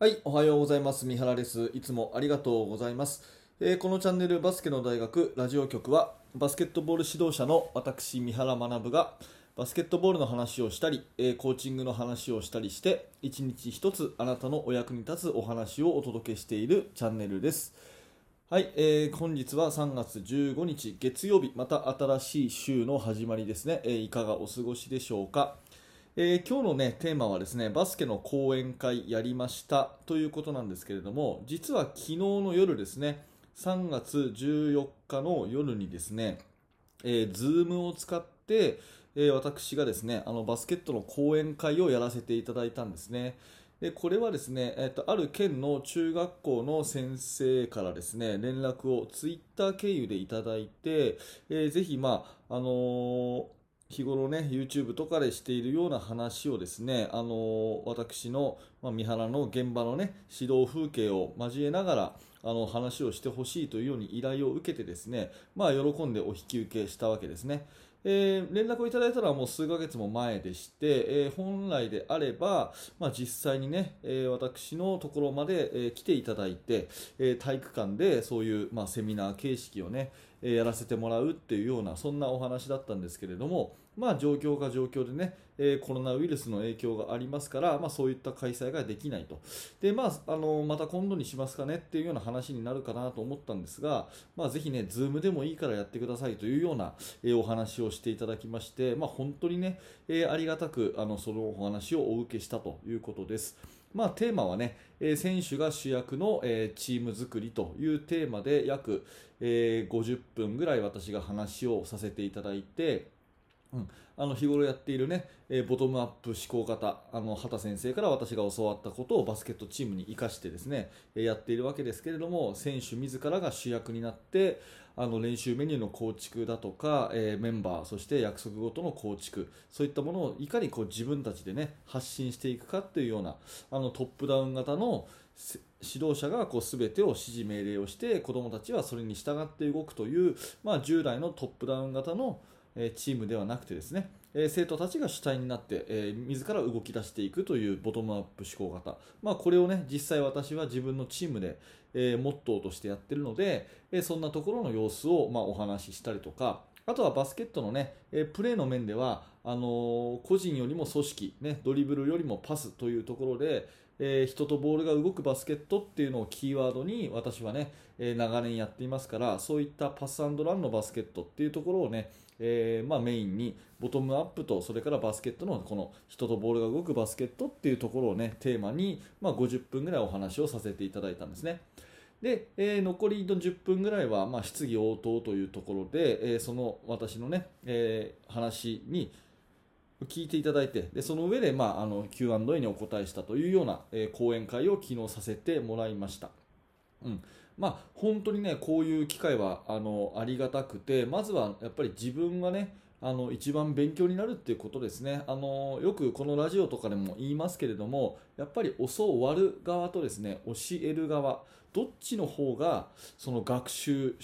はい、おはようございます。三原です。いつもありがとうございます。えーこのチャンネルバスケの大学ラジオ局はバスケットボール指導者の私三原学がバスケットボールの話をしたり、えーコーチングの話をしたりして一日一つあなたのお役に立つお話をお届けしているチャンネルです。はい、えー本日は3月15日月曜日また新しい週の始まりですね、えーいかがお過ごしでしょうか。えー今日の、ね、テーマはですねバスケの講演会やりましたということなんですけれども実は昨日の夜ですね3月14日の夜にですね、えー、Zoom を使って、えー私がですねあのバスケットの講演会をやらせていただいたんですね。でこれはですね、えっとある県の中学校の先生からですね連絡をツイッター経由でいただいて、えーぜひ、まああのー日頃ね YouTube とかでしているような話をですね、あの私の、まあ、三原の現場のね指導風景を交えながらあの話をしてほしいというように依頼を受けてですね、まあ、喜んでお引き受けしたわけですね。えー連絡をいただいたのはもう数ヶ月も前でして、えー本来であれば、まあ、実際にね、えー私のところまで、え来ていただいて、え体育館でそういう、まあ、セミナー形式をね、えやらせてもらうっていうようなそんなお話だったんですけれども、まあ、状況が状況でね、えーコロナウイルスの影響がありますから、まあ、そういった開催ができないとで、まあ、あのまた今度にしますかねっていうような話になるかなと思ったんですが、まあ、ぜひね、ズームでもいいからやってくださいというような、えーお話をしていただきまして、まあ、本当にね、えーありがたくあのそのお話をお受けしたということです。まあ、テーマはね、え選手が主役の、えチーム作りというテーマで約、えー50分ぐらい私が話をさせていただいて、うん、あの日頃やっているね、えーボトムアップ思考型あの畑先生から私が教わったことをバスケットチームに生かしてですね、えーやっているわけですけれども選手自らが主役になってあの練習メニューの構築だとか、えーメンバーそして約束ごとの構築そういったものをいかにこう自分たちでね発信していくかっていうようなあのトップダウン型の指導者がこう全てを指示命令をして子どもたちはそれに従って動くという、まあ、従来のトップダウン型のえチームではなくてですね、え生徒たちが主体になって、え自ら動き出していくというボトムアップ思考型、まあ、これをね実際私は自分のチームで、えモットーとしてやってるので、えそんなところの様子を、ま、お話ししたりとかあとはバスケットのね、えプレーの面ではあの個人よりも組織、ね、ドリブルよりもパスというところで、えー人とボールが動くバスケットっていうのをキーワードに私はね、えー長年やっていますからそういったパスランのバスケットっていうところをね、えーまあ、メインにボトムアップとそれからバスケットのこの人とボールが動くバスケットっていうところをねテーマに、まあ、50分ぐらいお話をさせていただいたんですね。で、えー残りの10分ぐらいは、まあ、質疑応答というところで、えーその私のね、え話に聞いていただいてでその上で、まあ、あの Q&A にお答えしたというような、えー講演会を昨日させてもらいました。うんまあ、本当にねこういう機会はあのありがたくてまずはやっぱり自分がねあの一番勉強になるっていうことですねあのよくこのラジオとかでも言いますけれどもやっぱり教わる側とですね教える側どっちの方がその学習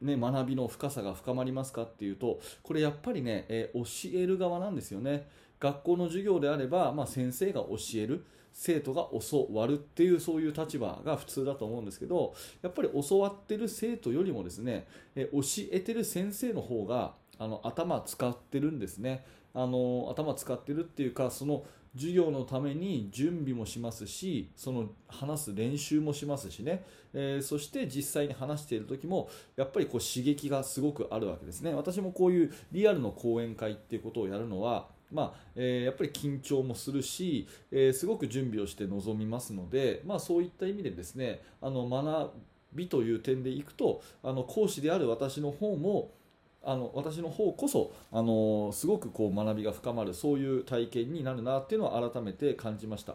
ね、学びの深さが深まりますかっていうとこれやっぱりね、えー教える側なんですよね。学校の授業であれば、まあ、先生が教える生徒が教わるっていうそういう立場が普通だと思うんですけどやっぱり教わってる生徒よりもですね、えー教えてる先生の方があの頭使ってるんですね。あの頭使ってるっていうかその授業のために準備もしますしその話す練習もしますしね、えーそして実際に話している時もやっぱりこう刺激がすごくあるわけですね。私もこういうリアルの講演会っていうことをやるのはまあえーやっぱり緊張もするし、えーすごく準備をして臨みますので、まあ、そういった意味でですねあの学びという点でいくとあの講師である私の方もあの私の方こそあのすごくこう学びが深まるそういう体験になるなっていうのを改めて感じました。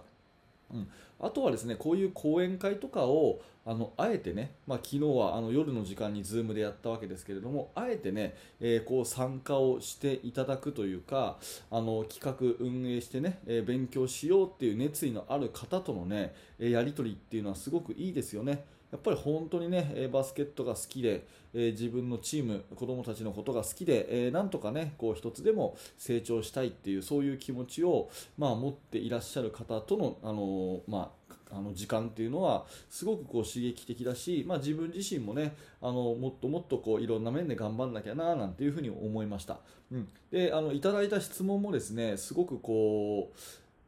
うん、あとはですねこういう講演会とかをあのあえてね、まあ、昨日はあの夜の時間に Zoom でやったわけですけれどもあえてね、えーこう参加をしていただくというかあの企画運営してね、えー勉強しようっていう熱意のある方とのねやり取りっていうのはすごくいいですよね。やっぱり本当にね、バスケットが好きで、え自分のチーム、子供たちのことが好きで、えなんとかね、こう一つでも成長したいっていう、そういう気持ちを、まあ、持っていらっしゃる方との、あのまあ、あの時間っていうのはすごくこう刺激的だし、まあ、自分自身もねあのもっともっとこういろんな面で頑張んなきゃななんていうふうに思いました、うん、であのいただいた質問もですねすごくこう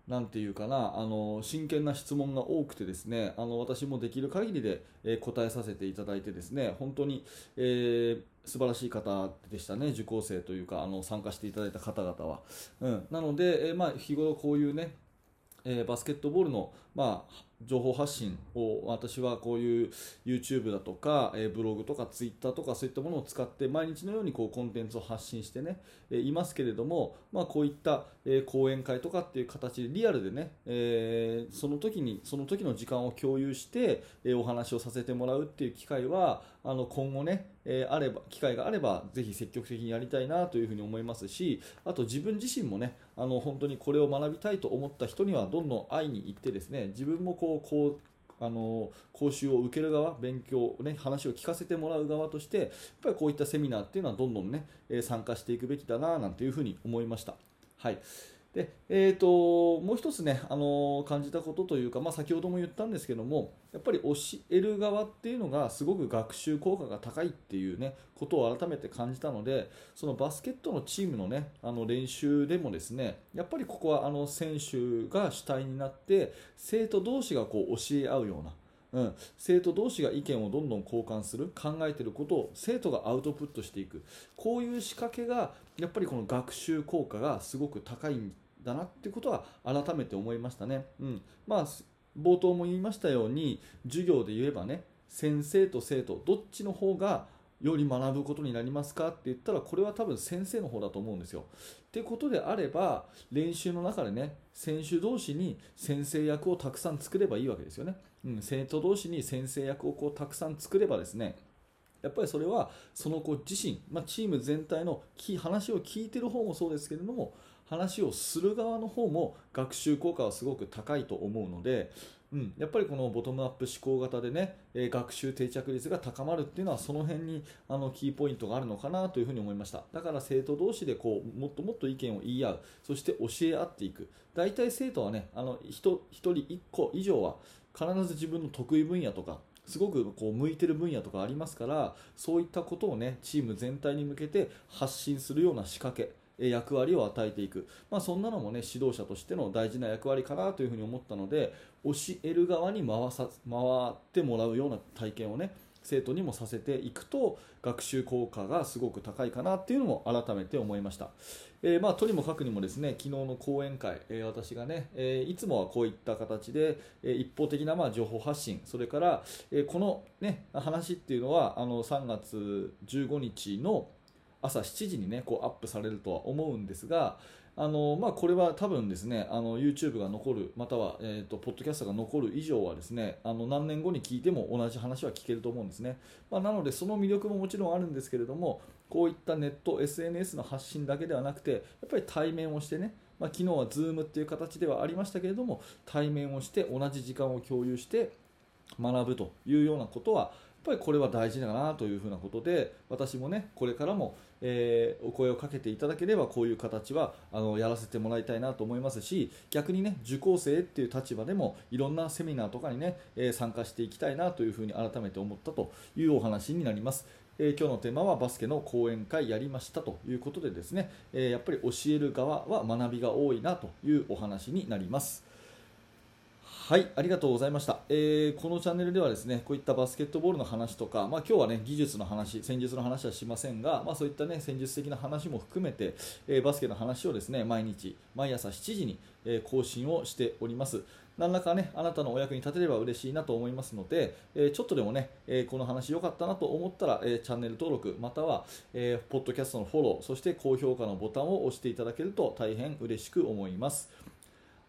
なんていうかなあの真剣な質問が多くてですねあの私もできる限りで、えー、答えさせていただいてですね本当に、えー、素晴らしい方でしたね受講生というかあの参加していただいた方々は、うん、なので、えー、まあ、日頃こういうねえー、バスケットボールの、まあ、情報発信を私はこういう YouTube だとか、え、ブログとか Twitter とかそういったものを使って毎日のようにこうコンテンツを発信してね、え、いますけれども、まあ、こういった、え、講演会とかっていう形でリアルでね、え、その時にその時の時間を共有して、え、お話をさせてもらうっていう機会はあの今後ね、え、あれば機会があればぜひ積極的にやりたいなというふうに思いますしあと自分自身もねあの本当にこれを学びたいと思った人にはどんどん会いに行ってですね自分もこうこうあの講習を受ける側、勉強、ね、話を聞かせてもらう側として、やっぱりこういったセミナーっていうのはどんどんね、参加していくべきだななんていうふうに思いました。はいでえーと、もう一つね、あの感じたことというか、まあ、先ほども言ったんですけどもやっぱり教える側っていうのがすごく学習効果が高いっていうねことを改めて感じたのでそのバスケットのチームのねあの練習でもですねやっぱりここはあの選手が主体になって生徒同士がこう教え合うようなうん、生徒同士が意見をどんどん交換する考えていることを生徒がアウトプットしていくこういう仕掛けがやっぱりこの学習効果がすごく高いんだなってことは改めて思いましたね。うんまあ、冒頭も言いましたように授業で言えばね先生と生徒どっちの方がより学ぶことになりますかって言ったらこれは多分先生の方だと思うんですよ。ってことであれば練習の中でね選手同士に先生役をたくさん作ればいいわけですよね。うん、生徒同士に先生役をこうたくさん作ればですねやっぱりそれはその子自身、まあ、チーム全体の話を聞いてる方もそうですけれども話をする側の方も学習効果はすごく高いと思うので、うん、やっぱりこのボトムアップ思考型でね、え学習定着率が高まるっていうのはその辺にあのキーポイントがあるのかなというふうに思いました。だから生徒同士でこうもっともっと意見を言い合う。そして教え合っていく。大体生徒はねあの 1, 1人1個以上は必ず自分の得意分野とかすごくこう向いてる分野とかありますからそういったことをねチーム全体に向けて発信するような仕掛け。役割を与えていく、まあ、そんなのも、ね、指導者としての大事な役割かなというふに思ったので教える側に回さ回ってもらうような体験を、ね、生徒にもさせていくと学習効果がすごく高いかなっていうのも改めて思いました。えー、まあ、とにもかくにもですね昨日の講演会、えー、私がね、えー、いつもはこういった形で、え一方的なまあ情報発信それから、えこの、ね、話っていうのはあの3月15日の朝7時にねこうアップされるとは思うんですがあのまあ、これは多分ですねあの YouTube が残るまたは、えーと、ポッドキャストが残る以上はですねあの何年後に聞いても同じ話は聞けると思うんですね、まあ、なのでその魅力ももちろんあるんですけれどもこういったネット SNS の発信だけではなくてやっぱり対面をしてねまあ、昨日は Zoom っていう形ではありましたけれども対面をして同じ時間を共有して学ぶというようなことはやっぱりこれは大事だなというふうなことで私もねこれからも、えー、お声をかけていただければこういう形はあのやらせてもらいたいなと思いますし逆にね受講生っていう立場でもいろんなセミナーとかにね、えー、参加していきたいなというふうに改めて思ったというお話になります。えー、今日のテーマはバスケの講演会やりましたということでですね、え、やっぱり教える側は学びが多いなというお話になります。はい、ありがとうございました、えー、このチャンネルではですねこういったバスケットボールの話とか、まあ、今日はね技術の話、戦術の話はしませんが、まあ、そういったね戦術的な話も含めて、えー、バスケの話をですね毎日、毎朝7時に、えー、更新をしております。何らかねあなたのお役に立てれば嬉しいなと思いますので、えちょっとでもね、えこの話良かったなと思ったら、えチャンネル登録または、えポッドキャストのフォローそして高評価のボタンを押していただけると大変嬉しく思います。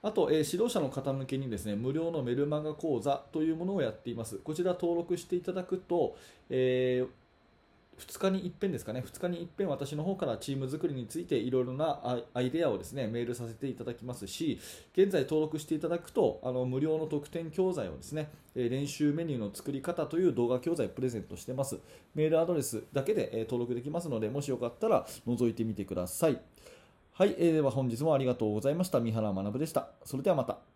あと、えー、指導者の方向けにですね無料のメルマガ講座というものをやっています。こちら登録していただくと、えー、2日に一遍ですかね、2日に一遍私の方からチーム作りについていろいろなアイデアをですねメールさせていただきますし、現在登録していただくと、あの無料の特典教材をですね、練習メニューの作り方という動画教材プレゼントしてます。メールアドレスだけで登録できますので、もしよかったら覗いてみてください。はい、えー、では本日もありがとうございました。三原学でした。それではまた。